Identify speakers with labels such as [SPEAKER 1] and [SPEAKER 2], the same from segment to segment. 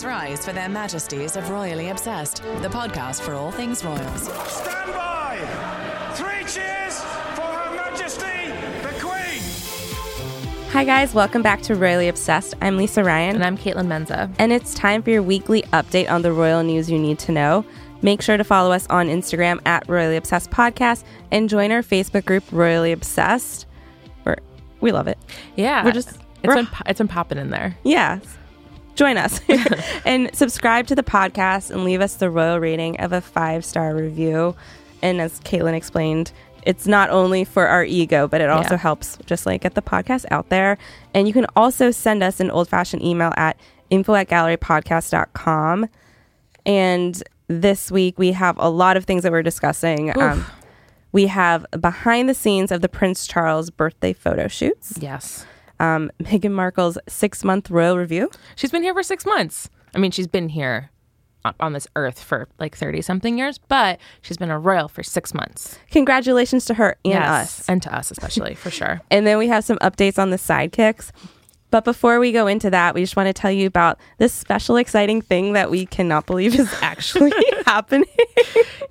[SPEAKER 1] Please rise for their majesties of Royally Obsessed, the podcast for all things royals.
[SPEAKER 2] Stand by! Three cheers for Her Majesty the Queen!
[SPEAKER 3] Hi, guys. Welcome back to Royally Obsessed. I'm Lisa Ryan.
[SPEAKER 4] And I'm Kaitlin Menza.
[SPEAKER 3] And it's time for your weekly update on the royal news you need to know. Make sure to follow us on Instagram at Royally Obsessed Podcast and join our Facebook group, Royally Obsessed. We're, we love it.
[SPEAKER 4] Yeah.
[SPEAKER 3] We're just,
[SPEAKER 4] it's
[SPEAKER 3] we're-
[SPEAKER 4] been, it's been popping in there.
[SPEAKER 3] yeah. Join us and subscribe to the podcast and leave us the royal rating of a five star review. And as Kaitlin explained, it's not only for our ego, but it also
[SPEAKER 4] Yeah.
[SPEAKER 3] helps just like get the podcast out there. And you can also send us an old fashioned email at info at gallerypodcast.com. And this week we have a lot of things that we're discussing. Um, we have behind the scenes of the Prince Charles birthday photo shoots,
[SPEAKER 4] Yes.
[SPEAKER 3] Um, Meghan Markle's six month royal review.
[SPEAKER 4] She's been here for six months. I mean, she's been here on this earth for like 30 something years, but she's been a royal for six months.
[SPEAKER 3] Congratulations to her and
[SPEAKER 4] Yes.
[SPEAKER 3] us.
[SPEAKER 4] And to us, especially, for sure.
[SPEAKER 3] And then we have some updates on the sidekicks. But before we go into that, we just want to tell you about this special, exciting thing that we cannot believe is actually happening.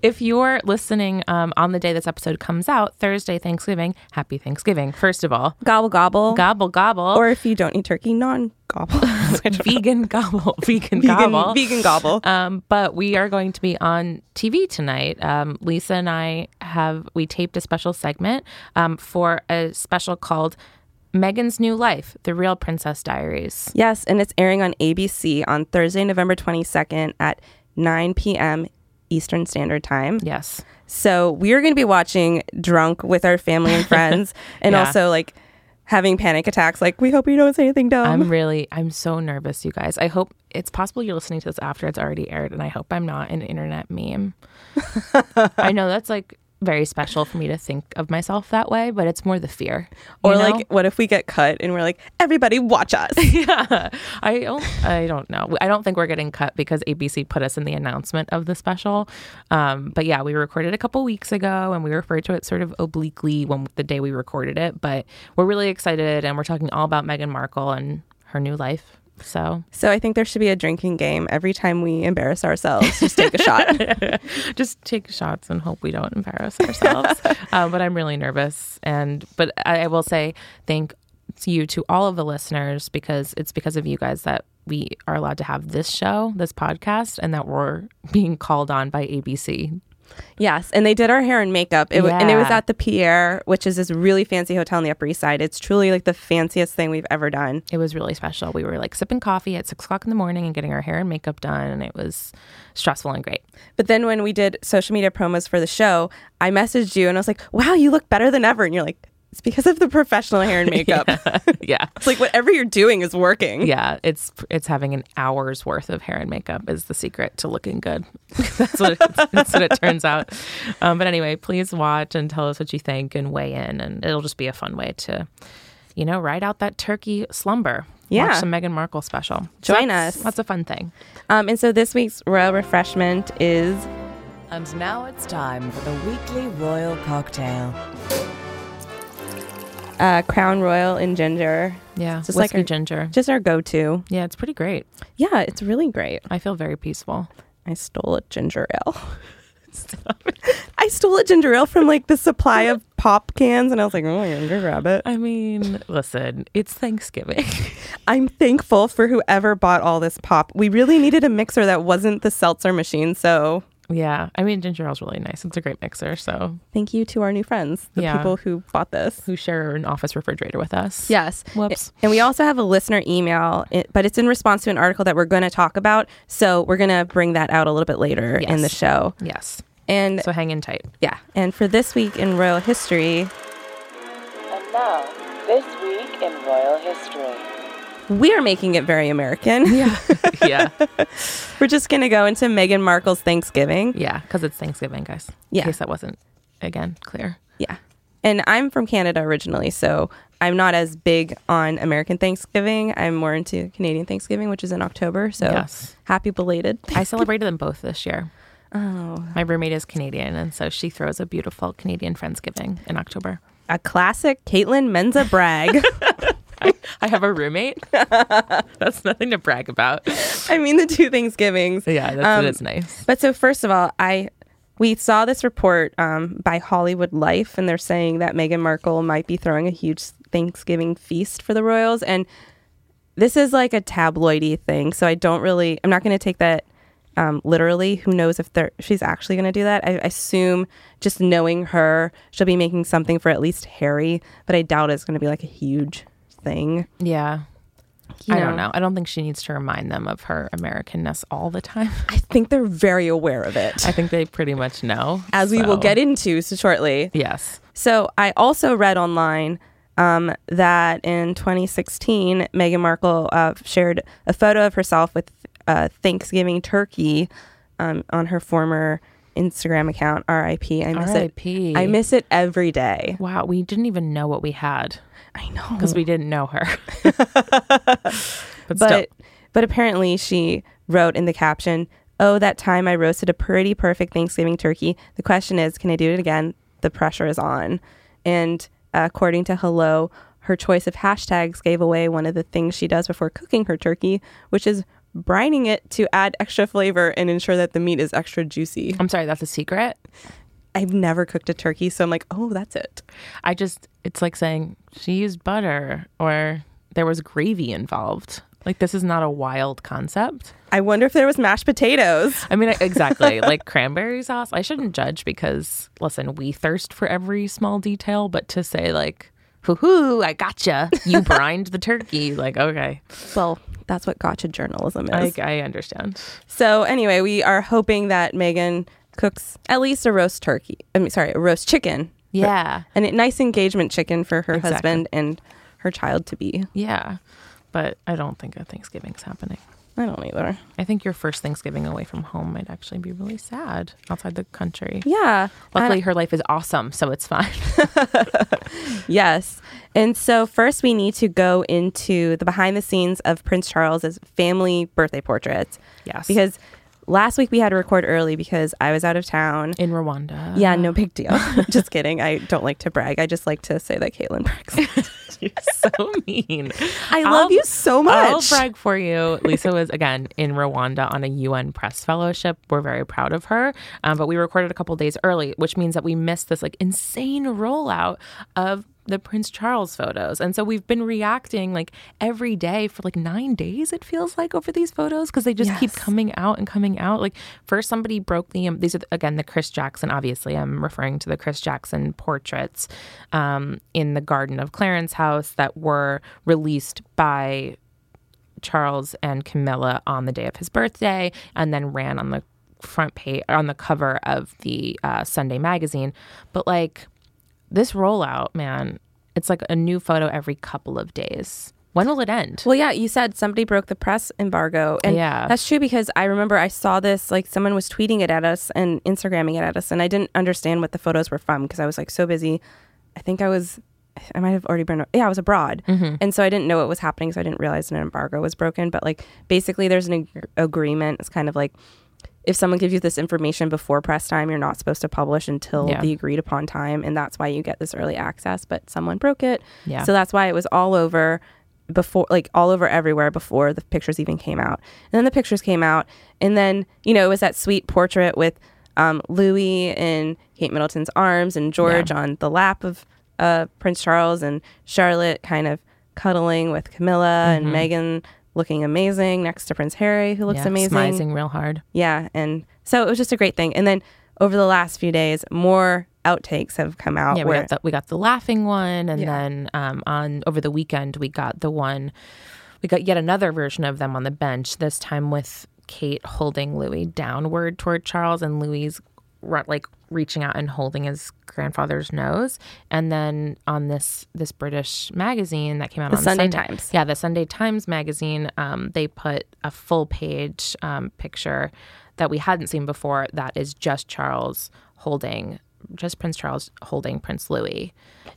[SPEAKER 4] If you're listening um, on the day this episode comes out, Thursday, Thanksgiving, happy Thanksgiving, first of all.
[SPEAKER 3] gobble, gobble.
[SPEAKER 4] Gobble, gobble.
[SPEAKER 3] Or if you don't eat turkey, non gobble.
[SPEAKER 4] vegan gobble. Vegan,
[SPEAKER 3] vegan,
[SPEAKER 4] gobble.
[SPEAKER 3] vegan gobble.
[SPEAKER 4] Um, but we are going to be on TV tonight. Um, Lisa and I have we taped a special segment um, for a special called Meghan's New Life: The Real Princess Diaries.
[SPEAKER 3] Yes, and it's airing on ABC on Thursday, November 22nd at 9 p.m. Eastern Standard Time.
[SPEAKER 4] Yes,
[SPEAKER 3] So we're going to be watching drunk with our family and friends and
[SPEAKER 4] Yeah.
[SPEAKER 3] also like having panic attacks. Like, we hope you don't say anything dumb.
[SPEAKER 4] I'm really I'm so nervous, you guys. I hope it's possible you're listening to this after it's already aired, and I hope I'm not an internet meme. I know that's like very special for me to think of myself that way, but it's more the fear.
[SPEAKER 3] or
[SPEAKER 4] know?
[SPEAKER 3] like, what if we get cut and we're like, everybody watch us?
[SPEAKER 4] yeah i don't i don't know i don't think we're getting cut because abc put us in the announcement of the special um, but yeah we recorded a couple weeks ago and we referred to it sort of obliquely when the day we recorded it but we're really excited and we're talking all about meghan markle and her new life so
[SPEAKER 3] so I think there should be a drinking game every time we embarrass ourselves. Just take a shot.
[SPEAKER 4] just take shots and hope we don't embarrass ourselves uh, but i'm really nervous and but I, I will say thank you to all of the listeners because it's because of you guys that we are allowed to have this show this podcast and that we're being called on by abc
[SPEAKER 3] Yes, and they did our hair and makeup, it, wa- and it was at the Pierre, which is this really fancy hotel on the Upper East Side. It's truly like the fanciest thing we've ever done.
[SPEAKER 4] it was really special we were like sipping coffee at six o'clock in the morning and getting our hair and makeup done and it was stressful and great
[SPEAKER 3] But then when we did social media promos for the show, I messaged you and I was like, "Wow, you look better than ever." And you're like, "It's because of the professional hair and makeup.
[SPEAKER 4] yeah
[SPEAKER 3] It's like whatever you're doing is working."
[SPEAKER 4] yeah it's it's having an hour's worth of hair and makeup is the secret to looking good that's what it, that's what it turns out um, but anyway please watch and tell us what you think and weigh in and it'll just be a fun way to you know ride out that turkey slumber
[SPEAKER 3] Yeah.
[SPEAKER 4] watch some Meghan Markle special So
[SPEAKER 3] Join
[SPEAKER 4] that's-
[SPEAKER 3] us.
[SPEAKER 4] that's a fun thing
[SPEAKER 3] Um, and so this week's royal refreshment is
[SPEAKER 1] And now it's time for the weekly royal cocktail.
[SPEAKER 3] Uh, Crown Royal in ginger.
[SPEAKER 4] yeah
[SPEAKER 3] Just like our-
[SPEAKER 4] ginger
[SPEAKER 3] Just our go-to.
[SPEAKER 4] yeah it's pretty great
[SPEAKER 3] Yeah, it's really great.
[SPEAKER 4] I feel very peaceful
[SPEAKER 3] I stole a ginger ale. I stole a ginger ale from like the supply of pop cans, and I was like, "Oh, I'm gonna grab it."
[SPEAKER 4] I mean, listen, it's Thanksgiving.
[SPEAKER 3] I'm thankful for whoever bought all this pop. We really needed a mixer that wasn't the seltzer machine, so
[SPEAKER 4] yeah, I mean, ginger ale's really nice. It's a great mixer. So,
[SPEAKER 3] thank you to our new friends, the
[SPEAKER 4] Yeah.
[SPEAKER 3] people who bought this.
[SPEAKER 4] who share an office refrigerator with us?
[SPEAKER 3] Yes.
[SPEAKER 4] Whoops.
[SPEAKER 3] And we also have a listener email, but it's in response to an article that we're going to talk about. So we're going to bring that out a little bit later in the show.
[SPEAKER 4] Yes.
[SPEAKER 3] And
[SPEAKER 4] So hang in tight.
[SPEAKER 3] yeah, and for this week in royal history,
[SPEAKER 5] And now, this week in royal history.
[SPEAKER 3] We are making it very American.
[SPEAKER 4] Yeah. yeah.
[SPEAKER 3] we're just going to go into Meghan Markle's Thanksgiving.
[SPEAKER 4] Yeah. Because it's Thanksgiving, guys.
[SPEAKER 3] Yeah.
[SPEAKER 4] In case that wasn't, again, clear.
[SPEAKER 3] Yeah. And I'm from Canada originally, so I'm not as big on American Thanksgiving. I'm more into Canadian Thanksgiving, which is in October. So
[SPEAKER 4] Yes.
[SPEAKER 3] happy belated.
[SPEAKER 4] I celebrated them both this year.
[SPEAKER 3] Oh,
[SPEAKER 4] My roommate is Canadian, and so she throws a beautiful Canadian Friendsgiving in October.
[SPEAKER 3] a classic Kaitlin Menza brag.
[SPEAKER 4] I, I have a roommate. That's nothing to brag about.
[SPEAKER 3] I mean, the two Thanksgivings.
[SPEAKER 4] Yeah, that's,
[SPEAKER 3] Um,
[SPEAKER 4] nice.
[SPEAKER 3] But so first of all, I we saw this report um, by Hollywood Life, and they're saying that Meghan Markle might be throwing a huge Thanksgiving feast for the royals, and this is like a tabloidy thing. So I don't really, I'm not going to take that um, literally. Who knows if she's actually going to do that? I, I assume just knowing her, she'll be making something for at least Harry, but I doubt it's going to be like a huge thing.
[SPEAKER 4] Yeah.
[SPEAKER 3] You
[SPEAKER 4] I don't know. I don't think she needs to remind them of her Americanness all the time.
[SPEAKER 3] I think they're very aware of it,
[SPEAKER 4] I think they pretty much know.
[SPEAKER 3] as we will get into so shortly.
[SPEAKER 4] Yes.
[SPEAKER 3] So I also read online um, that in 2016, Meghan Markle uh, shared a photo of herself with uh, Thanksgiving turkey um, on her former Instagram account. RIP. I miss
[SPEAKER 4] R.I.P..
[SPEAKER 3] it. I miss it every day.
[SPEAKER 4] Wow, we didn't even know what we had
[SPEAKER 3] I know.
[SPEAKER 4] because we didn't know her. but
[SPEAKER 3] but but apparently she wrote in the caption, "Oh, that time I roasted a pretty perfect Thanksgiving turkey. The question is, can I do it again? The pressure is on." And uh, according to Hello, her choice of hashtags gave away one of the things she does before cooking her turkey, which is brining it to add extra flavor and ensure that the meat is extra juicy.
[SPEAKER 4] I'm sorry, that's a secret.
[SPEAKER 3] I've never cooked a turkey, so I'm like, "Oh, that's it."
[SPEAKER 4] I just, it's like saying she used butter or there was gravy involved. Like, this is not a wild concept.
[SPEAKER 3] I wonder if there was mashed potatoes.
[SPEAKER 4] I mean, exactly. like cranberry sauce. I shouldn't judge because, listen, we thirst for every small detail, but to say, like, hoo hoo, I gotcha. You brined the turkey. Like, okay.
[SPEAKER 3] Well, that's what gotcha journalism
[SPEAKER 4] I,
[SPEAKER 3] is.
[SPEAKER 4] I understand.
[SPEAKER 3] So anyway, we are hoping that Meghan cooks at least a roast turkey. I mean, sorry, a roast chicken.
[SPEAKER 4] Yeah.
[SPEAKER 3] And a nice engagement chicken for her
[SPEAKER 4] Exactly.
[SPEAKER 3] husband and her child to be.
[SPEAKER 4] Yeah. But I don't think a Thanksgiving's happening.
[SPEAKER 3] I don't either.
[SPEAKER 4] I think your first Thanksgiving away from home might actually be really sad outside the country.
[SPEAKER 3] Yeah.
[SPEAKER 4] Luckily, her life is awesome, so it's fine.
[SPEAKER 3] yes. And so first we need to go into the behind the scenes of Prince Charles's family birthday portraits.
[SPEAKER 4] Yes.
[SPEAKER 3] Because last week we had to record early because I was out of town.
[SPEAKER 4] In Rwanda.
[SPEAKER 3] Yeah, no big deal. just kidding. I don't like to brag. I just like to say that Kaitlin brags.
[SPEAKER 4] You're so mean.
[SPEAKER 3] I love
[SPEAKER 4] I'll-
[SPEAKER 3] you so much.
[SPEAKER 4] I'll brag for you. Lisa was again in Rwanda on a UN press fellowship. We're very proud of her. Um, but we recorded a couple days early, which means that we missed this like insane rollout of the Prince Charles photos. And so we've been reacting like every day for like nine days, it feels like, over these photos because they just keep coming out and coming out. Like, first, somebody broke the, um, these are again the Chris Jackson, obviously, I'm referring to the Chris Jackson portraits um, in the Garden of Clarence house that were released by Charles and Camilla on the day of his birthday, and then ran on the front page on the cover of the uh, Sunday magazine. But like this rollout, man, it's like a new photo every couple of days. When will it end?
[SPEAKER 3] Well, yeah, you said somebody broke the press embargo. And
[SPEAKER 4] Yeah.
[SPEAKER 3] that's true because I remember I saw this, like someone was tweeting it at us and Instagramming it at us, and I didn't understand what the photos were from because I was like so busy. I think I was, I might have already been, yeah, I was abroad. Mm-hmm. And so I didn't know what was happening. So I didn't realize an embargo was broken. But like basically, there's an ag- agreement. It's kind of like, if someone gives you this information before press time, you're not supposed to publish until
[SPEAKER 4] Yeah.
[SPEAKER 3] the agreed upon time. And that's why you get this early access. But someone broke it.
[SPEAKER 4] Yeah.
[SPEAKER 3] So that's why it was all over before, like all over everywhere before the pictures even came out. And then the pictures came out. And then, you know, it was that sweet portrait with um, Louis in Kate Middleton's arms and George on the lap of uh, Prince Charles and Charlotte kind of cuddling with Camilla and Meghan looking amazing next to Prince Harry, who looks
[SPEAKER 4] yeah,
[SPEAKER 3] amazing.
[SPEAKER 4] smizing real hard.
[SPEAKER 3] Yeah, and so it was just a great thing. And then over the last few days, more outtakes have come out.
[SPEAKER 4] Yeah, we got the we got the laughing one, and
[SPEAKER 3] Yeah.
[SPEAKER 4] then um, on over the weekend we got the one. We got yet another version of them on the bench. This time with Kate holding Louis downward toward Charles, and Louis like reaching out and holding his grandfather's nose. And then on this this British magazine that came out
[SPEAKER 3] The
[SPEAKER 4] on
[SPEAKER 3] Sunday
[SPEAKER 4] Sunday,
[SPEAKER 3] Times.
[SPEAKER 4] yeah, the Sunday Times magazine, um, they put a full page um, picture that we hadn't seen before. That is just Charles holding, just Prince Charles holding Prince Louis,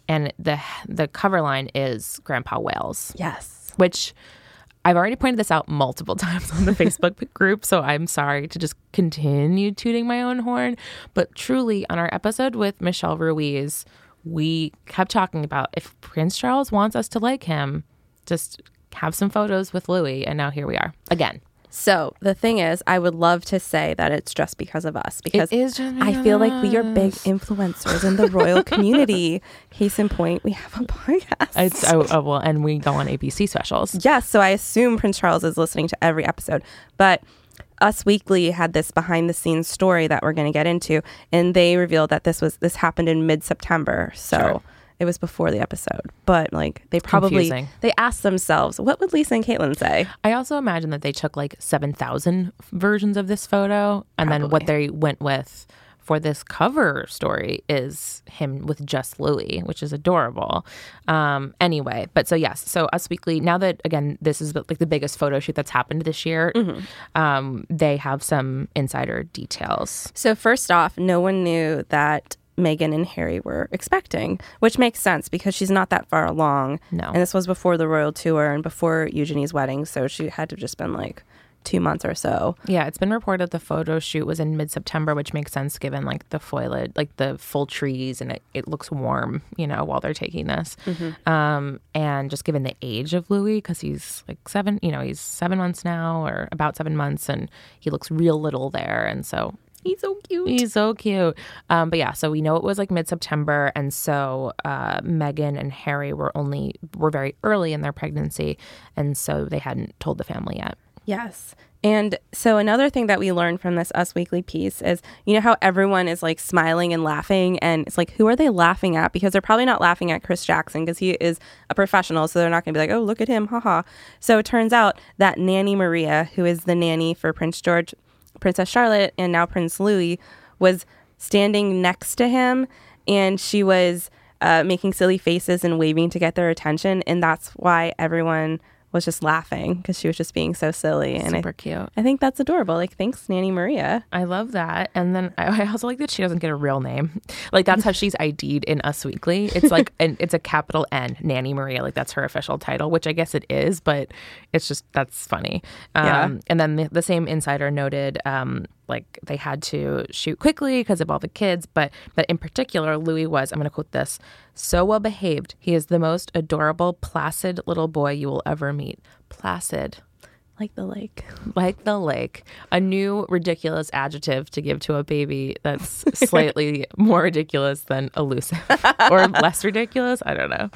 [SPEAKER 4] and the the cover line is Grandpa Wales,
[SPEAKER 3] yes.
[SPEAKER 4] which. I've already pointed this out multiple times on the Facebook group, so I'm sorry to just continue tooting my own horn. But truly, on our episode with Michelle Ruiz, we kept talking about if Prince Charles wants us to like him, just have some photos with Louis, and now here we are again.
[SPEAKER 3] So the thing is, I would love to say that it's just because of us because I feel like we are big influencers in the royal community. Case in point, we have a podcast.
[SPEAKER 4] It's oh, oh well, and we go on ABC specials.
[SPEAKER 3] Yes, so I assume Prince Charles is listening to every episode. But Us Weekly had this behind the scenes story that we're going to get into, and they revealed that this was this happened in mid September. So
[SPEAKER 4] Sure.
[SPEAKER 3] It was before the episode. But like they probably
[SPEAKER 4] Confusing.
[SPEAKER 3] they asked themselves, what would Lisa and Kaitlin say?
[SPEAKER 4] I also imagine that they took like 7,000 versions of this photo. And then what they went with for this cover story is him with just Louis, which is adorable. Um, anyway, but so yes, so Us Weekly, now that again, this is like the biggest photo shoot that's happened this year, um, they have some insider details.
[SPEAKER 3] So first off, no one knew that Meghan and Harry were expecting, which makes sense because she's not that far along.
[SPEAKER 4] No.
[SPEAKER 3] And this was before the royal tour and before Eugenie's wedding, so she had to have just been like two months or so.
[SPEAKER 4] Yeah, it's been reported the photo shoot was in mid September, which makes sense given like the foliage, like the full trees, and it, it looks warm, you know, while they're taking this. Um, and just given the age of Louis, because he's like seven, you know, he's seven months now or about seven months, and he looks real little there. And so
[SPEAKER 3] He's so cute.
[SPEAKER 4] He's so cute. Um, but yeah, so we know it was like mid September, and so uh, Meghan and Harry were only were very early in their pregnancy, and so they hadn't told the family yet.
[SPEAKER 3] Yes. And so another thing that we learned from this Us Weekly piece is, you know how everyone is like smiling and laughing and it's like who are they laughing at? Because they're probably not laughing at Chris Jackson because he is a professional, so they're not going to be like, "Oh, look at him." Haha. So it turns out that Nanny Maria, who is the nanny for Prince George, Princess Charlotte, and now Prince Louis, was standing next to him and she was uh, making silly faces and waving to get their attention and that's why everyone was just laughing because she was just being so silly and
[SPEAKER 4] Super
[SPEAKER 3] I,
[SPEAKER 4] cute.
[SPEAKER 3] I think that's adorable like thanks nanny maria
[SPEAKER 4] I love that. And then I I also like that she doesn't get a real name. Like that's how she's ID'd in Us Weekly. It's like and it's a capital N, Nanny Maria. Like that's her official title, which I guess it is, but it's just that's funny. Um,
[SPEAKER 3] Yeah.
[SPEAKER 4] And then the, the same insider noted um, like they had to shoot quickly because of all the kids, but that in particular Louis was I'm going to quote this so well behaved. He is the most adorable, placid little boy you will ever meet. Placid.
[SPEAKER 3] Like the lake.
[SPEAKER 4] Like the lake. A new ridiculous adjective to give to a baby that's slightly more ridiculous than elusive. Or less ridiculous? I don't know.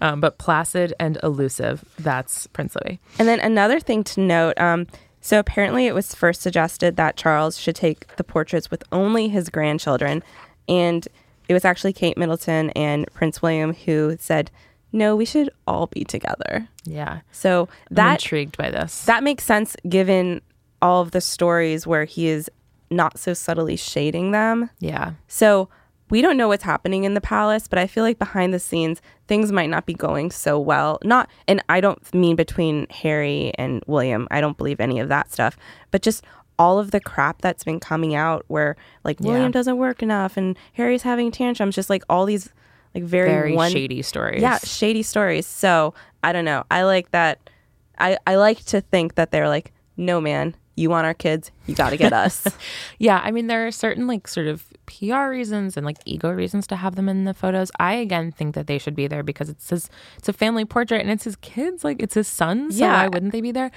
[SPEAKER 4] Um, but placid and elusive. That's prince louis.
[SPEAKER 3] And then another thing to note um, so apparently it was first suggested that charles should take the portraits with only his grandchildren. And it was actually kate middleton and prince william who said no we should all be together.
[SPEAKER 4] Yeah.
[SPEAKER 3] So
[SPEAKER 4] i'm
[SPEAKER 3] that
[SPEAKER 4] intrigued by this.
[SPEAKER 3] That makes sense given all of the stories where he is not so subtly shading them.
[SPEAKER 4] yeah.
[SPEAKER 3] So we don't know what's happening in the palace, but I feel like behind the scenes things might not be going so well. Not and I don't mean between Harry and William. I don't believe any of that stuff, but just all of the crap that's been coming out where like
[SPEAKER 4] Yeah.
[SPEAKER 3] William doesn't work enough and Harry's having tantrums, just like all these like very,
[SPEAKER 4] very
[SPEAKER 3] one
[SPEAKER 4] shady stories
[SPEAKER 3] yeah, shady stories. So I don't know. I like that. I, I like to think that they're like, no, man, you want our kids, you got to get us.
[SPEAKER 4] Yeah, I mean there are certain like sort of PR reasons and like ego reasons to have them in the photos. I again think that they should be there because it's his it's a family portrait and it's his kids, like it's his sons. So
[SPEAKER 3] Yeah.
[SPEAKER 4] why wouldn't they be there?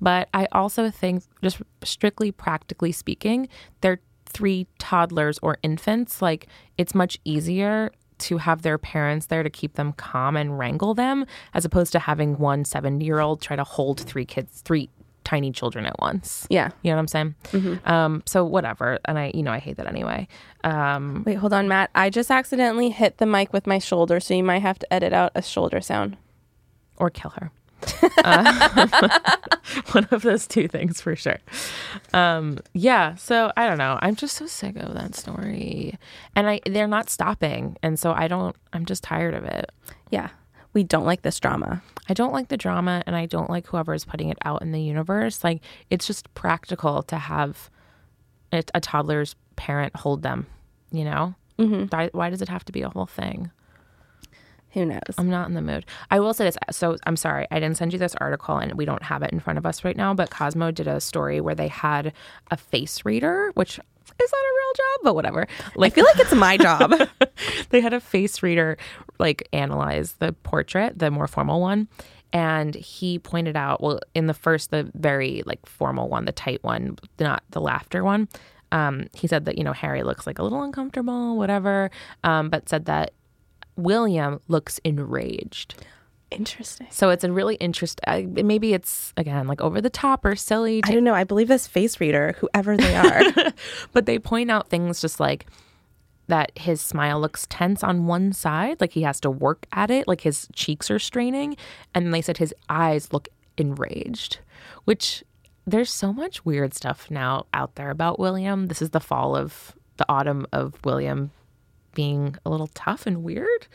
[SPEAKER 4] But I also think just strictly practically speaking, they're three toddlers or infants. Like it's much easier to have their parents there to keep them calm and wrangle them as opposed to having one seven year old try to hold three kids, three tiny children at once.
[SPEAKER 3] yeah.
[SPEAKER 4] You know what I'm saying? Um, so whatever. And I, you know, I hate that anyway. Um,
[SPEAKER 3] Wait, hold on, Matt. I just accidentally hit the mic with my shoulder, so you might have to edit out a shoulder sound.
[SPEAKER 4] or kill her. Uh, one of those two things for sure. Um, yeah. So I don't know. I'm just so sick of that story, and I they're not stopping, and so I don't. I'm just tired of it.
[SPEAKER 3] Yeah. We don't like this drama.
[SPEAKER 4] I don't like the drama, and I don't like whoever is putting it out in the universe. Like it's just practical to have a, a toddler's parent hold them. You know. Mm-hmm. Why, why does it have to be a whole thing?
[SPEAKER 3] Who knows?
[SPEAKER 4] I'm not in the mood. I will say this. So I'm sorry, I didn't send you this article, and we don't have it in front of us right now. But Cosmo did a story where they had a face reader, which is not a real job, but whatever. Like,
[SPEAKER 3] I feel like it's my job.
[SPEAKER 4] they had a face reader like analyze the portrait, the more formal one, and he pointed out, well, in the first, the very like formal one, the tight one, not the laughter one. Um, he said that you know Harry looks like a little uncomfortable, whatever, um, but said that William looks enraged.
[SPEAKER 3] Interesting.
[SPEAKER 4] So it's a really interesting. Maybe it's again like over the top or silly,
[SPEAKER 3] I don't know. I believe this face reader, whoever they are.
[SPEAKER 4] but they point out things just like that his smile looks tense on one side, like he has to work at it, like his cheeks are straining, and they said his eyes look enraged, which there's so much weird stuff now out there about William. This is the fall of the autumn of William being a little tough and weird.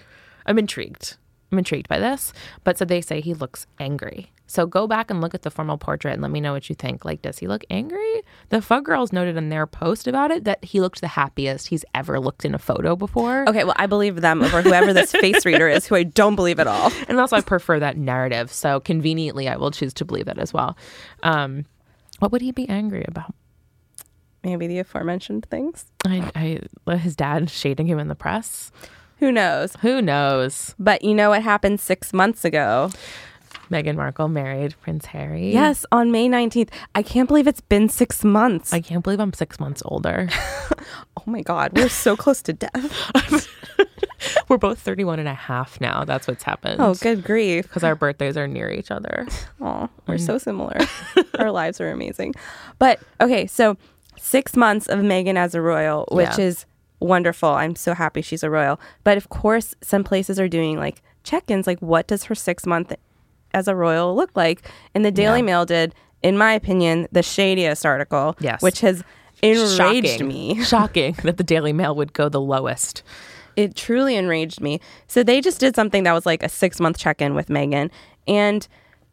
[SPEAKER 4] I'm intrigued. I'm intrigued by this, but so they say he looks angry. So go back and look at the formal portrait and let me know what you think. Like, does he look angry? The Fug Girls noted in their post about it that he looked the happiest he's ever looked in a photo before.
[SPEAKER 3] okay, well, I believe them over whoever this face reader is, who I don't believe at all.
[SPEAKER 4] And also, I prefer that narrative. So conveniently, I will choose to believe that as well. Um, what would he be angry about?
[SPEAKER 3] Maybe the aforementioned things.
[SPEAKER 4] I, I, his dad shading him in the press.
[SPEAKER 3] Who knows?
[SPEAKER 4] Who knows?
[SPEAKER 3] But you know what happened six months ago?
[SPEAKER 4] Meghan Markle married Prince Harry.
[SPEAKER 3] Yes, on May 19th. I can't believe it's been six months.
[SPEAKER 4] I can't believe I'm six months older.
[SPEAKER 3] oh my God, we're so close to death.
[SPEAKER 4] We're both 31 and a half now. That's what's happened.
[SPEAKER 3] Oh, good grief.
[SPEAKER 4] Because our birthdays are near each other.
[SPEAKER 3] Oh, we're so mm. similar. Our lives are amazing. But okay, so six months of Meghan as a royal, which
[SPEAKER 4] Yeah.
[SPEAKER 3] is wonderful. I'm so happy she's a royal. But of course, some places are doing like check ins, like what does her six month as a royal look like? And the Daily
[SPEAKER 4] Yeah.
[SPEAKER 3] Mail did, in my opinion, the shadiest article,
[SPEAKER 4] Yes.
[SPEAKER 3] which has enraged
[SPEAKER 4] Shocking.
[SPEAKER 3] me.
[SPEAKER 4] Shocking that the Daily Mail would go the lowest.
[SPEAKER 3] it truly enraged me. So they just did something that was like a six month check in with Meghan. And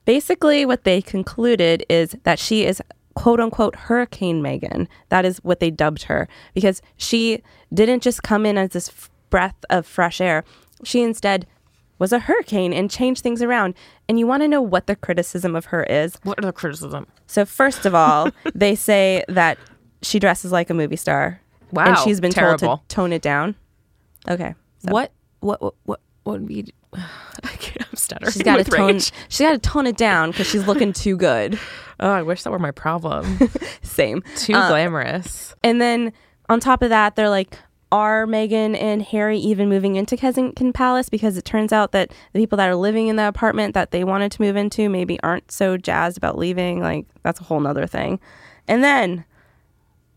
[SPEAKER 3] basically, what they concluded is that she is quote unquote Hurricane Meghan. That is what they dubbed her because she didn't just come in as this f- breath of fresh air. She instead was a hurricane and changed things around. And you want to know what the criticism of her is?
[SPEAKER 4] What are the criticism?
[SPEAKER 3] So, first of all, they say that she dresses like a movie star.
[SPEAKER 4] Wow,
[SPEAKER 3] And she's been told to tone it down. Okay. so-
[SPEAKER 4] What, what, what, what, what would be. I stuttering.
[SPEAKER 3] She's got to tone.
[SPEAKER 4] rage.
[SPEAKER 3] She got to tone it down because she's looking too good.
[SPEAKER 4] Oh, I wish that were my problem.
[SPEAKER 3] Same.
[SPEAKER 4] Too
[SPEAKER 3] Uh,
[SPEAKER 4] glamorous.
[SPEAKER 3] And then on top of that, they're like, are Meghan and Harry even moving into Kensington Palace? Because it turns out that the people that are living in the apartment that they wanted to move into maybe aren't so jazzed about leaving. Like that's a whole nother thing. And then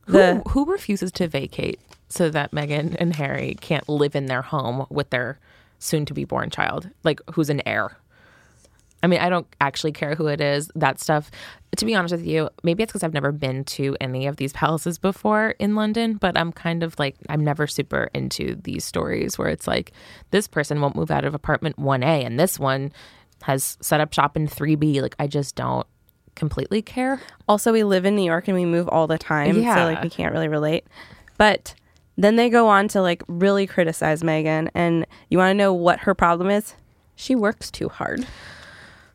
[SPEAKER 3] the
[SPEAKER 4] who, who refuses to vacate so that Meghan and Harry can't live in their home with their soon to be born child? Like, who's an heir? I mean, I don't actually care who it is, that stuff. To be honest with you, maybe it's because I've never been to any of these palaces before in London, but I'm kind of like, I'm never super into these stories where it's like, this person won't move out of apartment 1A and this one has set up shop in 3B. Like, I just don't completely care.
[SPEAKER 3] also we live in New York and we move all the time, so like we can't really relate. But then they go on to like really criticize Meghan, and you want to know what her problem is? She works too hard.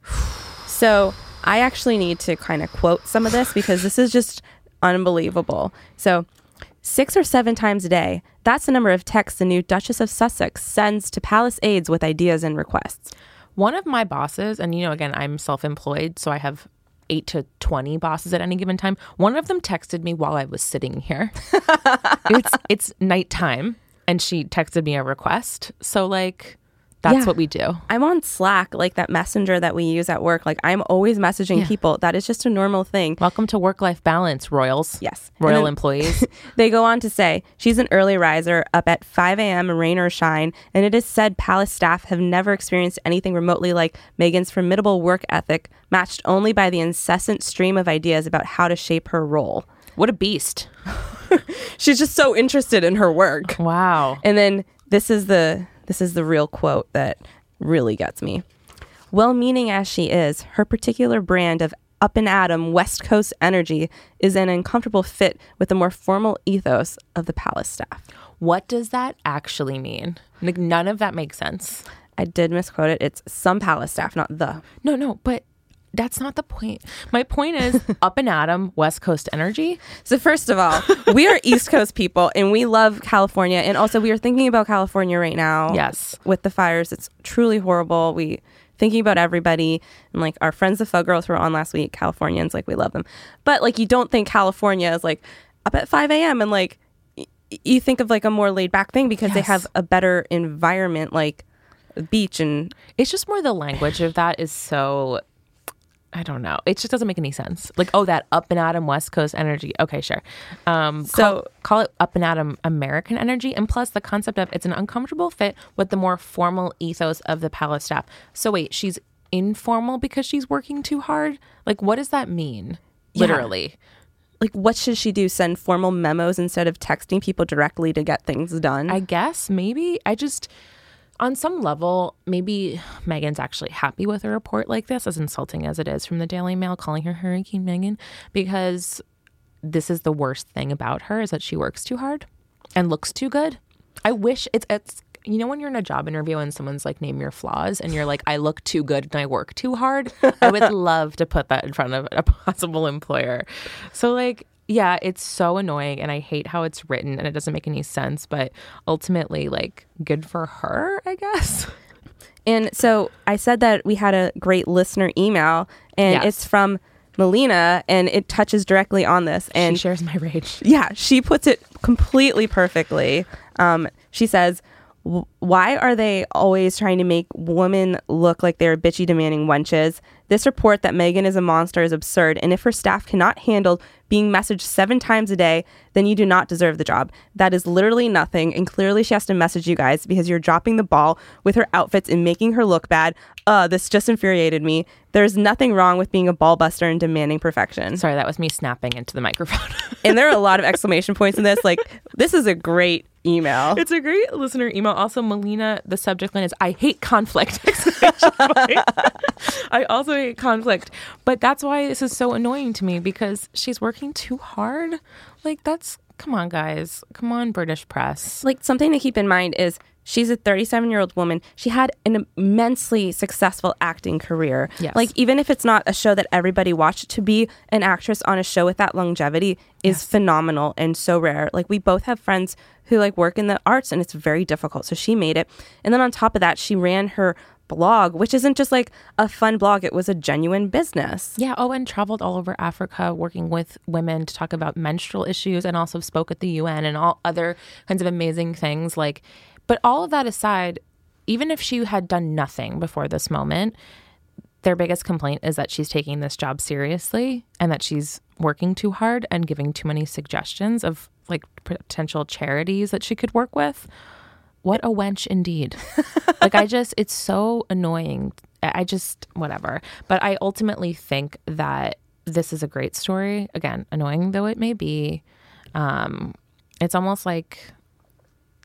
[SPEAKER 3] So I actually need to kind of quote some of this because this is just unbelievable. So six or seven times a day, that's the number of texts the new Duchess of Sussex sends to palace aides with ideas and requests.
[SPEAKER 4] One of my bosses, and you know, again, I'm self employed, so I have eight to 20 bosses at any given time. One of them texted me while I was sitting here. it's, it's nighttime, and she texted me a request. So, like, that's
[SPEAKER 3] Yeah.
[SPEAKER 4] what we do.
[SPEAKER 3] I'm on Slack, like that messenger that we use at work. Like I'm always messaging
[SPEAKER 4] Yeah.
[SPEAKER 3] people. That is just a normal thing.
[SPEAKER 4] Welcome to work life balance, Royals.
[SPEAKER 3] Yes.
[SPEAKER 4] Royal
[SPEAKER 3] then-
[SPEAKER 4] employees.
[SPEAKER 3] They go on to say she's an early riser, up at 5 a.m. rain or shine, and it is said palace staff have never experienced anything remotely like Meghan's formidable work ethic, matched only by the incessant stream of ideas about how to shape her role.
[SPEAKER 4] what a beast.
[SPEAKER 3] She's just so interested in her work.
[SPEAKER 4] Wow.
[SPEAKER 3] And then this is the this is the real quote that really gets me. Well-meaning as she is, her particular brand of up and atom West Coast energy is an uncomfortable fit with the more formal ethos of the palace staff.
[SPEAKER 4] What does that actually mean? Like, none of that makes sense.
[SPEAKER 3] I did misquote it. It's some palace staff, not the.
[SPEAKER 4] No, no, but that's not the point. My point is up and atom, West Coast energy.
[SPEAKER 3] So first of all, we are East Coast people and we love California and also we are thinking about California right now.
[SPEAKER 4] Yes.
[SPEAKER 3] With the fires, it's truly horrible. We thinking about everybody and like our friends, the Fug Girls who were on last week, Californians, like we love them. But like you don't think California is like up at 5 a.m. and like y- you think of like a more laid back thing because they have a better environment, like beach and
[SPEAKER 4] It's just more the language of that is so I don't know. It just doesn't make any sense. Like, oh, that up and atom West Coast energy. Okay, sure. Um,
[SPEAKER 3] So-
[SPEAKER 4] call, call it up and atom American energy, and plus the concept of it's an uncomfortable fit with the more formal ethos of the palace staff. So wait, she's informal because she's working too hard. Like, what does that mean?
[SPEAKER 3] Yeah.
[SPEAKER 4] Literally.
[SPEAKER 3] like what should she do? Send formal memos instead of texting people directly to get things done?
[SPEAKER 4] I guess maybe I just on some level maybe Meghan's actually happy with a report like this as insulting as it is from the Daily Mail calling her Hurricane Meghan because this is the worst thing about her is that she works too hard and looks too good. I wish it's it's you know when you're in a job interview and someone's like name your flaws and you're like I look too good and I work too hard. I would love to put that in front of a possible employer. So like yeah, it's so annoying and I hate how it's written and it doesn't make any sense, but ultimately like good for her, I guess.
[SPEAKER 3] And so I said that we had a great listener email, and
[SPEAKER 4] Yes.
[SPEAKER 3] it's from Melina, and it touches directly on this. And
[SPEAKER 4] she shares my rage.
[SPEAKER 3] yeah, she puts it completely perfectly. Um, she says, Why are they always trying to make women look like they're bitchy, demanding wenches? This report that Meghan is a monster is absurd, and if her staff cannot handle being messaged seven times a day, then you do not deserve the job. That is literally nothing, and clearly she has to message you guys because you're dropping the ball with her outfits and making her look bad. Uh, this just infuriated me. There's nothing wrong with being a ball buster and demanding perfection.
[SPEAKER 4] Sorry, that was me snapping into the microphone.
[SPEAKER 3] And there are a lot of exclamation points in this. Like, this is a great email.
[SPEAKER 4] It's a great listener email. Also, Melina, the subject line is I hate conflict. I also hate conflict. But that's why this is so annoying to me because she's working too hard. Like, that's, come on, guys. Come on, British press.
[SPEAKER 3] like something to keep in mind is she's a 37 year old woman. She had an immensely successful acting career.
[SPEAKER 4] Yes.
[SPEAKER 3] Like even if it's not a show that everybody watched, to be an actress on a show with that longevity is phenomenal and so rare. Like we both have friends who like work in the arts and it's very difficult. So she made it. And then on top of that, she ran her blog, which isn't just like a fun blog, it was a genuine business.
[SPEAKER 4] Yeah. Oh, and traveled all over Africa working with women to talk about menstrual issues and also spoke at the UN and all other kinds of amazing things. Like, but all of that aside, even if she had done nothing before this moment, their biggest complaint is that she's taking this job seriously and that she's working too hard and giving too many suggestions of like potential charities that she could work with. What a wench indeed. like I just it's so annoying. I just whatever. But I ultimately think that this is a great story. Again, annoying though it may be. Um it's almost like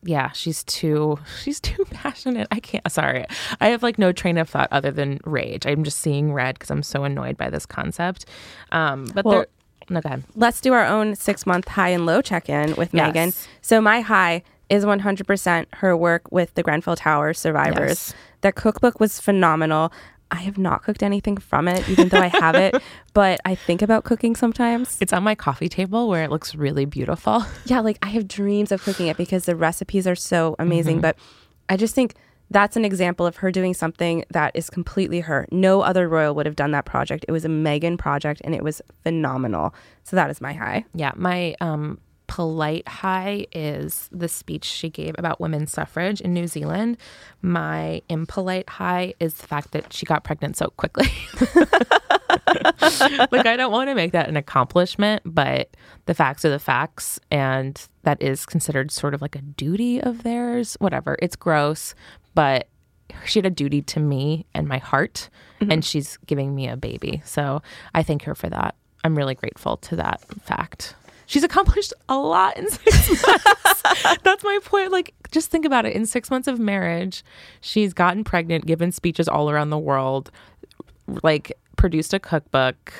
[SPEAKER 4] yeah, she's too she's too passionate. I can't sorry. I have like no train of thought other than rage. I'm just seeing red because I'm so annoyed by this concept. Um but
[SPEAKER 3] Well-
[SPEAKER 4] there no go ahead.
[SPEAKER 3] let's do our own six month high and low check in with
[SPEAKER 4] Yes.
[SPEAKER 3] Meghan. So my high is 100% her work with the Grenfell Tower survivors.
[SPEAKER 4] Yes.
[SPEAKER 3] Their cookbook was phenomenal. I have not cooked anything from it, even though I have it, but I think about cooking sometimes.
[SPEAKER 4] It's on my coffee table where it looks really beautiful.
[SPEAKER 3] Yeah, like I have dreams of cooking it because the recipes are so amazing.
[SPEAKER 4] Mm-hmm.
[SPEAKER 3] But I just think that's an example of her doing something that is completely her. No other royal would have done that project. It was a Meghan project and it was phenomenal. So that is my high.
[SPEAKER 4] Yeah, my um, polite high is the speech she gave about women's suffrage in New Zealand. My impolite high is the fact that she got pregnant so quickly. like, I don't want to make that an accomplishment, but the facts are the facts. And that is considered sort of like a duty of theirs. Whatever. It's gross, but she had a duty to me and my heart, mm-hmm. and she's giving me a baby. So I thank her for that. I'm really grateful to that fact. She's accomplished a lot in six months. That's my point. Like, just think about it. In six months of marriage, she's gotten pregnant, given speeches all around the world, like, produced a cookbook.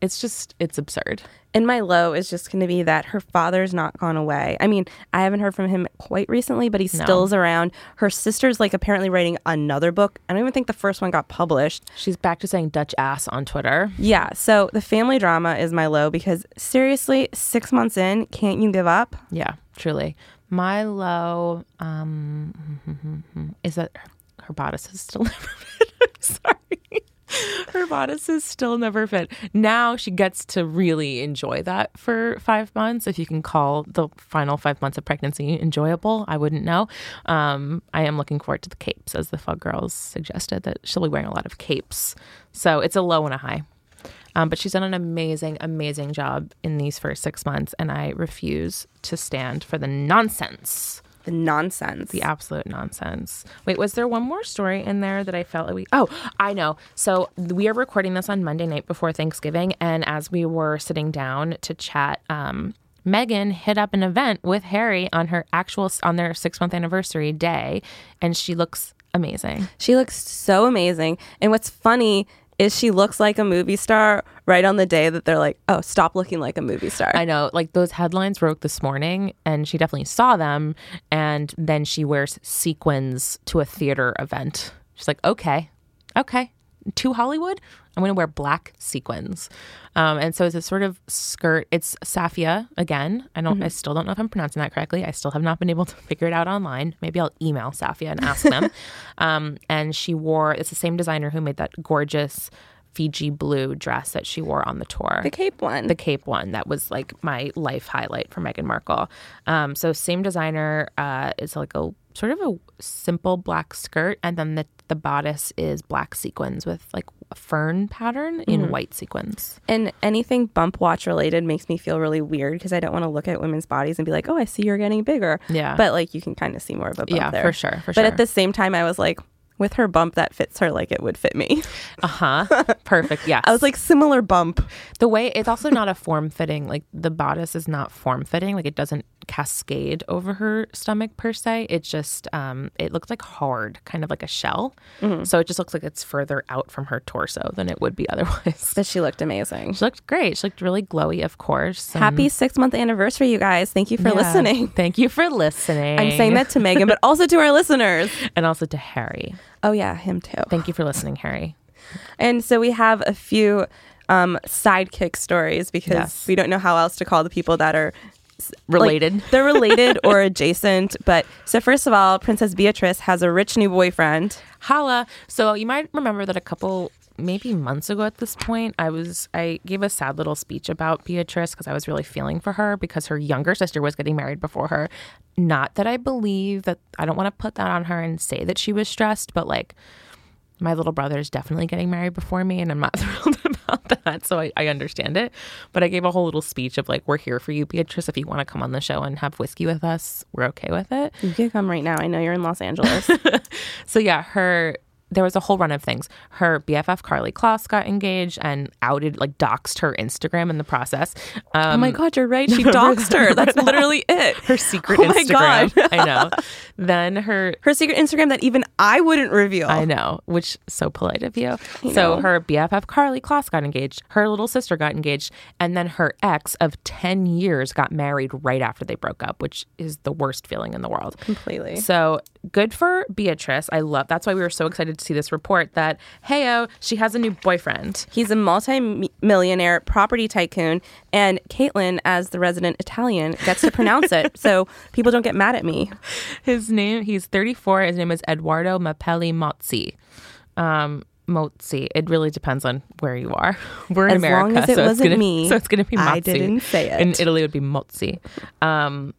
[SPEAKER 4] It's just, it's absurd.
[SPEAKER 3] And my low is just going to be that her father's not gone away. I mean, I haven't heard from him quite recently, but he
[SPEAKER 4] No.
[SPEAKER 3] still is around. Her sister's like apparently writing another book. I don't even think the first one got published.
[SPEAKER 4] She's back to saying Dutch ass on Twitter.
[SPEAKER 3] Yeah, so the family drama is my low because seriously, six months in, can't you give up?
[SPEAKER 4] Yeah, truly. My low um, is that her bodices still never fit. I'm sorry. Her bodices still never fit. Now she gets to really enjoy that for five months. If you can call the final five months of pregnancy enjoyable, I wouldn't know. Um, I am looking forward to the capes, as the Fug Girls suggested that she'll be wearing a lot of capes. So it's a low and a high. Um, but she's done an amazing, amazing job in these first six months, and I refuse to stand for the nonsense
[SPEAKER 3] The nonsense.
[SPEAKER 4] the absolute nonsense. Wait, was there one more story in there that I felt like we? Oh, I know. So we are recording this on Monday night before Thanksgiving, and as we were sitting down to chat, um, Meghan hit up an event with Harry on her actual on their six month anniversary day, and she looks amazing.
[SPEAKER 3] She looks so amazing. And what's funny is she looks like a movie star right on the day that they're like, oh, stop looking like a movie star.
[SPEAKER 4] I know, like those headlines broke this morning, and she definitely saw them. And then she wears sequins to a theater event. She's like, okay, okay, to Hollywood, I'm going to wear black sequins. Um, and so it's a sort of skirt. It's Safiyaa again. I don't. I still don't know if I'm pronouncing that correctly. I still have not been able to figure it out online. Maybe I'll email Safiyaa and ask them. um, and she wore. It's the same designer who made that gorgeous Fiji blue dress that she wore on the tour
[SPEAKER 3] the cape one.
[SPEAKER 4] the cape one that was like my life highlight for Meghan Markle. Um, so same designer uh, is like a sort of a simple black skirt, and then the the bodice is black sequins with like a fern pattern in mm-hmm. white sequins.
[SPEAKER 3] and anything bump watch related makes me feel really weird because I don't want to look at women's bodies and be like, oh, I see you're getting bigger.
[SPEAKER 4] Yeah.
[SPEAKER 3] But like you can kind of see more of a bump
[SPEAKER 4] Yeah,
[SPEAKER 3] there.
[SPEAKER 4] for sure, for
[SPEAKER 3] but
[SPEAKER 4] sure.
[SPEAKER 3] at the same time, I was like, with her bump, that fits her like it would fit me.
[SPEAKER 4] Uh huh. Perfect. Yeah.
[SPEAKER 3] I was like, similar bump.
[SPEAKER 4] the way it's also not a form fitting. Like the bodice is not form fitting. Like it doesn't cascade over her stomach per se. It just um, it looks like hard, kind of like a shell. So it just looks like it's further out from her torso than it would be otherwise.
[SPEAKER 3] But she looked amazing.
[SPEAKER 4] She looked great. She looked really glowy, of course. and-
[SPEAKER 3] Happy six month anniversary, you guys. Thank you for
[SPEAKER 4] Yeah.
[SPEAKER 3] listening.
[SPEAKER 4] Thank you for listening.
[SPEAKER 3] I'm saying that to Meghan, but also to our listeners.
[SPEAKER 4] and also to Harry.
[SPEAKER 3] Oh, yeah, him too.
[SPEAKER 4] Thank you for listening, Harry.
[SPEAKER 3] And so we have a few um, sidekick stories because
[SPEAKER 4] Yes.
[SPEAKER 3] we don't know how else to call the people that are s- like,
[SPEAKER 4] Related.
[SPEAKER 3] they're related or adjacent. But so, first of all, Princess Beatrice has a rich new boyfriend.
[SPEAKER 4] Holla. So you might remember that a couple maybe months ago at this point i was i gave a sad little speech about beatrice because i was really feeling for her because her younger sister was getting married before her not that i believe that i don't want to put that on her and say that she was stressed but like my little brother is definitely getting married before me and i'm not thrilled about that so I, I understand it but i gave a whole little speech of like we're here for you beatrice if you want to come on the show and have whiskey with us we're okay with it
[SPEAKER 3] You can come right now. I know you're in Los Angeles.
[SPEAKER 4] so yeah, her there was a whole run of things. Her BFF Karlie Kloss got engaged and outed, like doxed her Instagram in the process. Um,
[SPEAKER 3] oh my God, you're right. She doxed her. That's literally it.
[SPEAKER 4] her secret
[SPEAKER 3] Oh my
[SPEAKER 4] Instagram.
[SPEAKER 3] God.
[SPEAKER 4] I know. Then her
[SPEAKER 3] Her secret Instagram that even I wouldn't reveal.
[SPEAKER 4] I know, which so polite of you.
[SPEAKER 3] I
[SPEAKER 4] So
[SPEAKER 3] know.
[SPEAKER 4] her BFF Karlie Kloss got engaged. Her little sister got engaged, and then her ex of ten years got married right after they broke up, which is the worst feeling in the world.
[SPEAKER 3] Completely.
[SPEAKER 4] So good for Beatrice. I love. That's why we were so excited to see this report that heyo, she has a new boyfriend.
[SPEAKER 3] He's a multi-millionaire property tycoon, and Kaitlin, as the resident Italian, gets to pronounce it, so people don't get mad at me.
[SPEAKER 4] His name. He's 34. His name is Eduardo Mapelli Mozzi. Um, Mozzi. It really depends on where you are. We're in
[SPEAKER 3] As long
[SPEAKER 4] America,
[SPEAKER 3] as it
[SPEAKER 4] so it's
[SPEAKER 3] wasn't
[SPEAKER 4] gonna,
[SPEAKER 3] me,
[SPEAKER 4] So it's going to be Mozzi.
[SPEAKER 3] I didn't say it.
[SPEAKER 4] In Italy, it would be Mozzi. Um,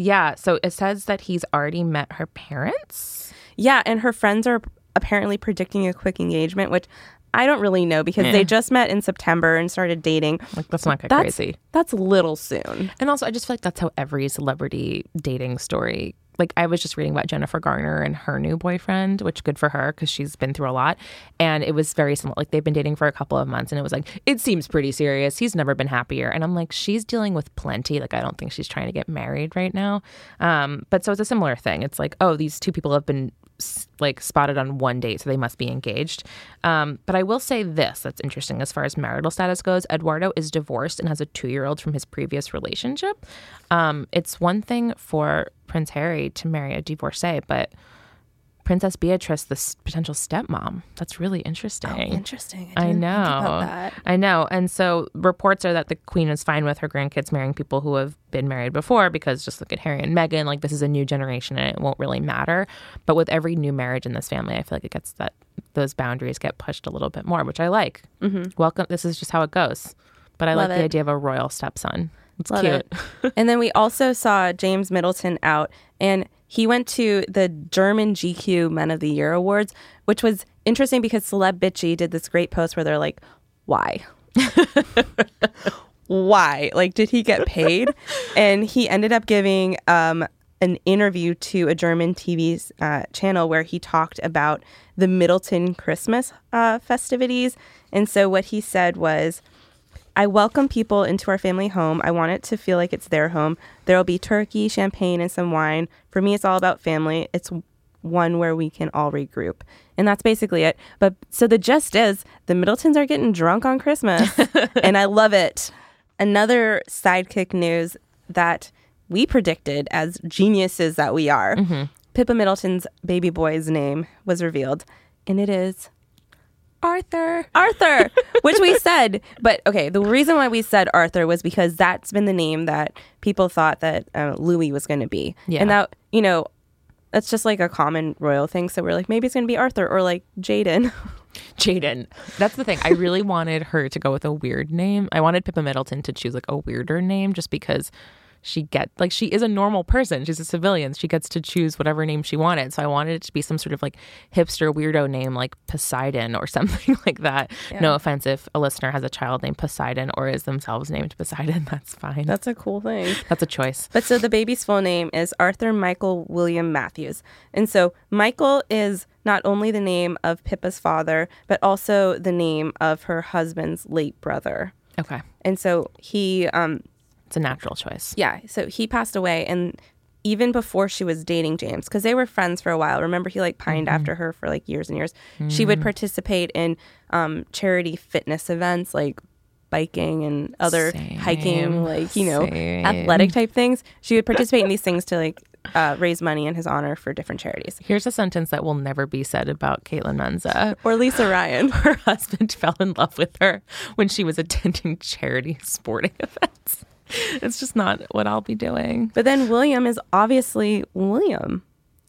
[SPEAKER 4] yeah. So it says that he's already met her parents.
[SPEAKER 3] Yeah, and her friends are apparently predicting a quick engagement, which I don't really know because they hmm. just met in September and started dating.
[SPEAKER 4] Like that's not
[SPEAKER 3] That's
[SPEAKER 4] crazy.
[SPEAKER 3] that's a little soon.
[SPEAKER 4] And also, I just feel like that's how every celebrity dating story. Like I was just reading about Jennifer Garner and her new boyfriend, which good for her because she's been through a lot. And it was very similar. Like they've been dating for a couple of months, and it was like it seems pretty serious. He's never been happier, and I'm like, she's dealing with plenty. Like I don't think she's trying to get married right now. Um, but so it's a similar thing. It's like, oh, these two people have been like spotted on one date, so they must be engaged. Um, but I will say this that's interesting as far as marital status goes. Eduardo is divorced and has a two year old from his previous relationship. Um, it's one thing for Prince Harry to marry a divorcee, but Princess Beatrice, the s- potential stepmom. That's really interesting.
[SPEAKER 3] Oh, interesting.
[SPEAKER 4] I
[SPEAKER 3] didn't
[SPEAKER 4] know.
[SPEAKER 3] think about that.
[SPEAKER 4] I know. And so reports are that the queen is fine with her grandkids marrying people who have been married before because just look at Harry and Meghan. Like this is a new generation and it won't really matter. But with every new marriage in this family, I feel like it gets that those boundaries get pushed a little bit more, which I like. Mm-hmm. Welcome. This is just how it goes. But I
[SPEAKER 3] Love
[SPEAKER 4] like the idea of a royal stepson. It's
[SPEAKER 3] Love
[SPEAKER 4] cute.
[SPEAKER 3] it. and then we also saw James Middleton out, and he went to the German GQ Men of the Year Awards, which was interesting because Celebitchy did this great post where they're like, "Why? Why? Like, did he get paid?" and he ended up giving um, an interview to a German TV uh, channel where he talked about the Middleton Christmas uh, festivities. And so what he said was. I welcome people into our family home. I want it to feel like it's their home. There will be turkey, champagne, and some wine. For me, it's all about family. It's one where we can all regroup. And that's basically it. But so the gist is the Middletons are getting drunk on Christmas, and I love it. Another sidekick news that we predicted as geniuses that we are mm-hmm. Pippa Middleton's baby boy's name was revealed, and it is
[SPEAKER 4] Arthur.
[SPEAKER 3] Arthur, which we said, but okay, the reason why we said Arthur was because that's been the name that people thought that uh, Louis was going to be.
[SPEAKER 4] Yeah.
[SPEAKER 3] And that, you know, that's just like a common royal thing. So we're like, maybe it's going to be Arthur or like Jaden.
[SPEAKER 4] Jaden. That's the thing. I really wanted her to go with a weird name. I wanted Pippa Middleton to choose like a weirder name just because she get like she is a normal person. She's a civilian. She gets to choose whatever name she wanted. So I wanted it to be some sort of like hipster weirdo name like Poseidon or something like that. No offense if a listener has a child named Poseidon or is themselves named Poseidon. That's fine.
[SPEAKER 3] That's a cool thing.
[SPEAKER 4] That's a choice.
[SPEAKER 3] But so the baby's full name is Arthur Michael William Matthews. And so Michael is not only the name of Pippa's father, but also the name of her husband's late brother.
[SPEAKER 4] Okay.
[SPEAKER 3] And so he um,
[SPEAKER 4] It's a natural choice.
[SPEAKER 3] Yeah, so he passed away and even before she was dating James cuz they were friends for a while. Remember he like pined after her for like years and years. She would participate in um charity fitness events like biking and other hiking like, you know,
[SPEAKER 4] same.
[SPEAKER 3] athletic type things. She would participate in these things to like uh, raise money in his honor for different charities.
[SPEAKER 4] Here's a sentence that will never be said about Kaitlin Menza.
[SPEAKER 3] Or Lisa Ryan.
[SPEAKER 4] her husband fell in love with her when she was attending charity sporting events. It's just not what I'll be doing.
[SPEAKER 3] But then William is obviously William.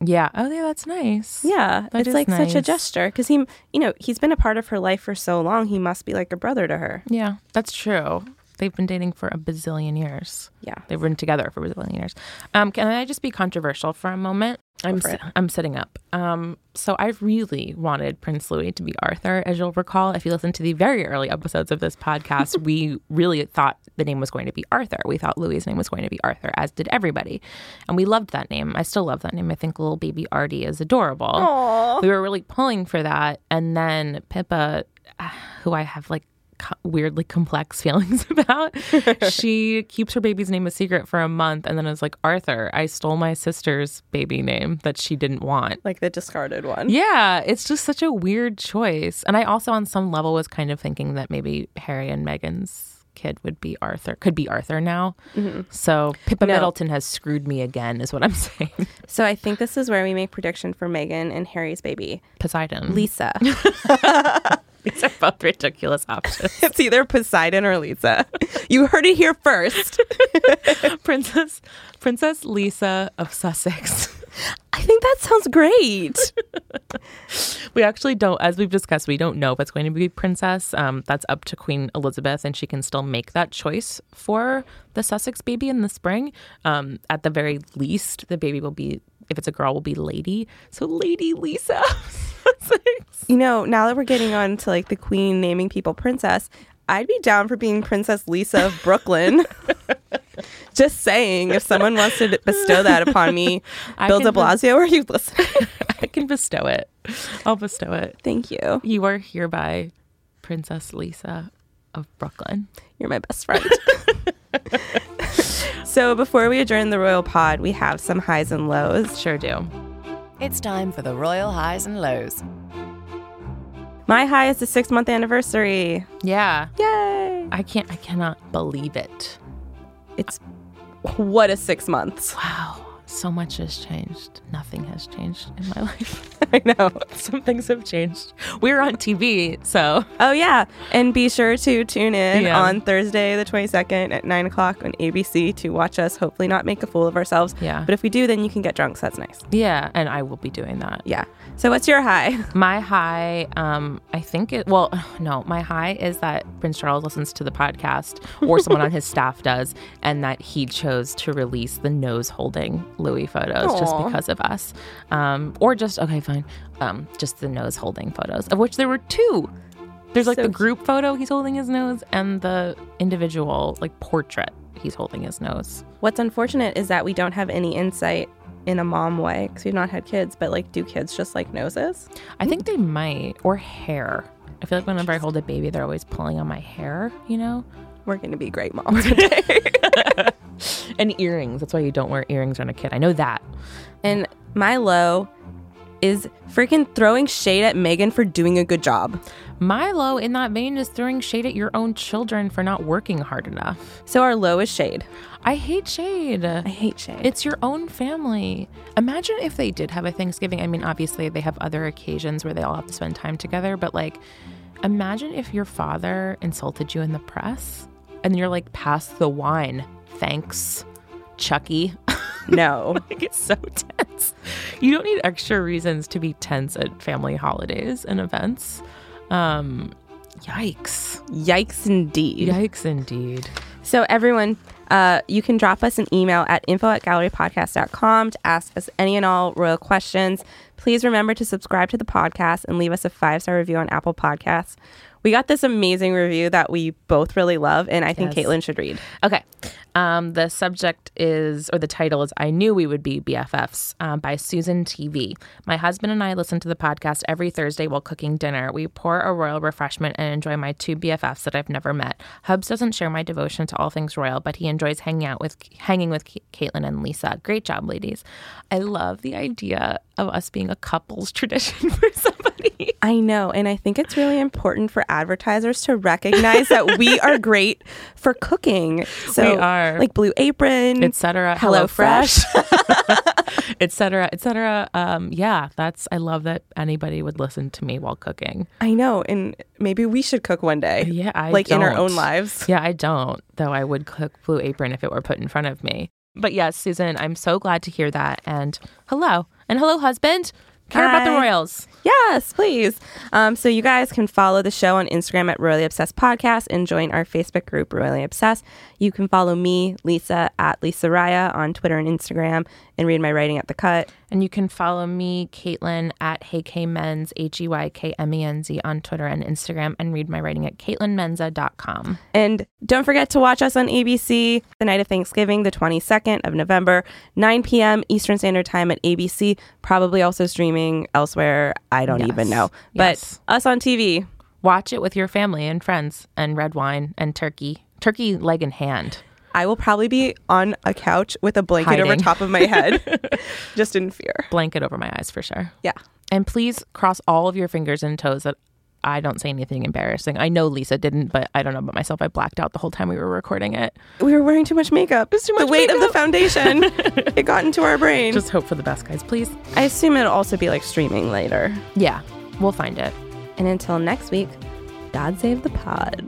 [SPEAKER 4] Yeah. Oh, yeah, that's nice.
[SPEAKER 3] Yeah,
[SPEAKER 4] That
[SPEAKER 3] it's like such a gesture because he, you know, he's been a part of her life for so long. He must be like a brother to her.
[SPEAKER 4] Yeah, that's true. They've been dating for a bazillion years.
[SPEAKER 3] Yeah.
[SPEAKER 4] They've been together for a bazillion years. Um, can I just be controversial for a moment? I'm. I'm sitting up. Um, so I really wanted Prince Louis to be Arthur, as you'll recall. If you listen to the very early episodes of this podcast, we really thought the name was going to be Arthur. We thought Louis's name was going to be Arthur, as did everybody, and we loved that name. I still love that name. I think little baby Artie is adorable. We were really pulling for that, and then Pippa, uh, who I have like co- weirdly complex feelings about. she keeps her baby's name a secret for a month and then is like, Arthur, I stole my sister's baby name that she didn't want.
[SPEAKER 3] Like the discarded one.
[SPEAKER 4] Yeah, it's just such a weird choice. And I also, on some level, was kind of thinking that maybe Harry and Meghan's kid would be Arthur, could be Arthur now. Mm-hmm. So Pippa
[SPEAKER 3] No.
[SPEAKER 4] Middleton has screwed me again, is what I'm saying.
[SPEAKER 3] So I think this is where we make prediction for Meghan and Harry's baby,
[SPEAKER 4] Poseidon.
[SPEAKER 3] Lisa.
[SPEAKER 4] These are both ridiculous options.
[SPEAKER 3] it's either Poseidon or Lisa. You heard it here first.
[SPEAKER 4] Princess Princess Lisa of Sussex.
[SPEAKER 3] I think that sounds great.
[SPEAKER 4] We actually don't, as we've discussed, we don't know if it's going to be princess. Um, that's up to Queen Elizabeth, and she can still make that choice for the Sussex baby in the spring. Um, at the very least, the baby will be, if it's a girl, will be Lady. So Lady Lisa.
[SPEAKER 3] You know, now that we're getting on to like the queen naming people princess, I'd be down for being Princess Lisa of Brooklyn. Just saying, if someone wants to bestow that upon me,
[SPEAKER 4] I
[SPEAKER 3] Bill de Blasio, are you listening?
[SPEAKER 4] I can bestow it. I'll bestow it.
[SPEAKER 3] Thank you.
[SPEAKER 4] You are hereby Princess Lisa of Brooklyn.
[SPEAKER 3] You're my best friend. So before we adjourn the royal pod, we have some highs and lows.
[SPEAKER 4] Sure do.
[SPEAKER 1] It's time for the royal highs and lows.
[SPEAKER 3] My high is the six month anniversary.
[SPEAKER 4] Yeah.
[SPEAKER 3] Yay!
[SPEAKER 4] I can't, I cannot believe it.
[SPEAKER 3] It's what a six months.
[SPEAKER 4] Wow. So much has changed. Nothing has changed in my life.
[SPEAKER 3] I know.
[SPEAKER 4] Some things have changed. We're on TV, so
[SPEAKER 3] Oh yeah, and be sure to tune in
[SPEAKER 4] Yeah.
[SPEAKER 3] on Thursday the twenty second at nine o'clock on ABC to watch us. Hopefully, not make a fool of ourselves.
[SPEAKER 4] Yeah.
[SPEAKER 3] But if we do, then you can get drunk. So that's nice.
[SPEAKER 4] yeah, and I will be doing that.
[SPEAKER 3] Yeah. So what's your high?
[SPEAKER 4] My high, um, I think it. Well, no, my high is that Prince Charles listens to the podcast, or someone on his staff does, and that he chose to release the nose holding Louis photos just because of us, um, or just okay, fine, um, just the nose holding photos, of which there were two. There's like
[SPEAKER 3] So
[SPEAKER 4] the group photo he's holding his nose, and the individual like portrait he's holding his nose.
[SPEAKER 3] What's unfortunate is that we don't have any insight in a mom way because we've not had kids. But like, do kids just like noses?
[SPEAKER 4] I think they might, or hair. I feel like whenever I hold a baby, they're always pulling on my hair, you know?
[SPEAKER 3] We're gonna be great moms today.
[SPEAKER 4] And earrings. That's why you don't wear earrings on a kid. I know that.
[SPEAKER 3] and my low is freaking throwing shade at Meghan for doing a good job.
[SPEAKER 4] Milo, in that vein, is throwing shade at your own children for not working hard enough.
[SPEAKER 3] So our low is shade.
[SPEAKER 4] I hate shade.
[SPEAKER 3] I hate shade.
[SPEAKER 4] It's your own family. Imagine if they did have a Thanksgiving. I mean, obviously, they have other occasions where they all have to spend time together, but like, imagine if your father insulted you in the press and you're like, pass the wine. Thanks, Chucky.
[SPEAKER 3] no.
[SPEAKER 4] like, it's so tense. You don't need extra reasons to be tense at family holidays and events. Um, yikes.
[SPEAKER 3] Yikes indeed.
[SPEAKER 4] Yikes, indeed.
[SPEAKER 3] So, everyone, uh, you can drop us an email at info at gallerypodcast.com to ask us any and all royal questions. Please remember to subscribe to the podcast and leave us a five star review on Apple Podcasts. We got this amazing review that we both really love, and I think
[SPEAKER 4] Yes.
[SPEAKER 3] Kaitlin should read.
[SPEAKER 4] Okay. Um, the subject is, or the title is, I Knew We Would Be BFFs um, by Susan TV. My husband and I listen to the podcast every Thursday while cooking dinner. We pour a royal refreshment and enjoy my two BFFs that I've never met. Hubs doesn't share my devotion to all things royal, but he enjoys hanging out with hanging with Kaitlin and Lisa. Great job, ladies. I love the idea of us being a couple's tradition for somebody.
[SPEAKER 3] I know, and I think it's really important for advertisers to recognize that we are great for cooking. So,
[SPEAKER 4] We are.
[SPEAKER 3] like Blue Apron,
[SPEAKER 4] etc.
[SPEAKER 3] Hello Fresh.
[SPEAKER 4] etc. etc. Um, yeah, that's. I love that anybody would listen to me while cooking.
[SPEAKER 3] I know, and maybe we should cook one day.
[SPEAKER 4] Yeah, I
[SPEAKER 3] like in our own lives.
[SPEAKER 4] Yeah, I don't. Though I would cook Blue Apron if it were put in front of me. But yes, Susan, I'm so glad to hear that. And hello, and hello, husband. Care about the royals.
[SPEAKER 3] Yes, please. Um, so you guys can follow the show on Instagram at Royally Obsessed Podcast and join our Facebook group Royally Obsessed. You can follow me, Lisa, at Lisa Raya on Twitter and Instagram, and read my writing at the cut.
[SPEAKER 4] And you can follow me, Kaitlin, at HeyKMenz, H E Y K M E N Z, on Twitter and Instagram, and read my writing at KaitlinMenza.com.
[SPEAKER 3] And don't forget to watch us on ABC the night of Thanksgiving, the 22nd of November, 9 p.m. Eastern Standard Time at ABC. Probably also streaming elsewhere. I don't
[SPEAKER 4] Yes.
[SPEAKER 3] even know. But
[SPEAKER 4] Yes.
[SPEAKER 3] us on TV.
[SPEAKER 4] Watch it with your family and friends, and red wine and turkey, turkey leg in hand.
[SPEAKER 3] I will probably be on a couch with a blanket over top of my head, just in fear.
[SPEAKER 4] Blanket over my eyes for sure.
[SPEAKER 3] Yeah.
[SPEAKER 4] And please cross all of your fingers and toes that I don't say anything embarrassing. I know Lisa didn't, but I don't know about myself. I blacked out the whole time we were recording it.
[SPEAKER 3] We were wearing too much makeup.
[SPEAKER 4] too
[SPEAKER 3] the
[SPEAKER 4] much
[SPEAKER 3] weight of the foundation. it got into our brain.
[SPEAKER 4] Just hope for the best, guys, please.
[SPEAKER 3] I assume it'll also be like streaming later.
[SPEAKER 4] Yeah, we'll find it.
[SPEAKER 3] And until next week, God save the pod.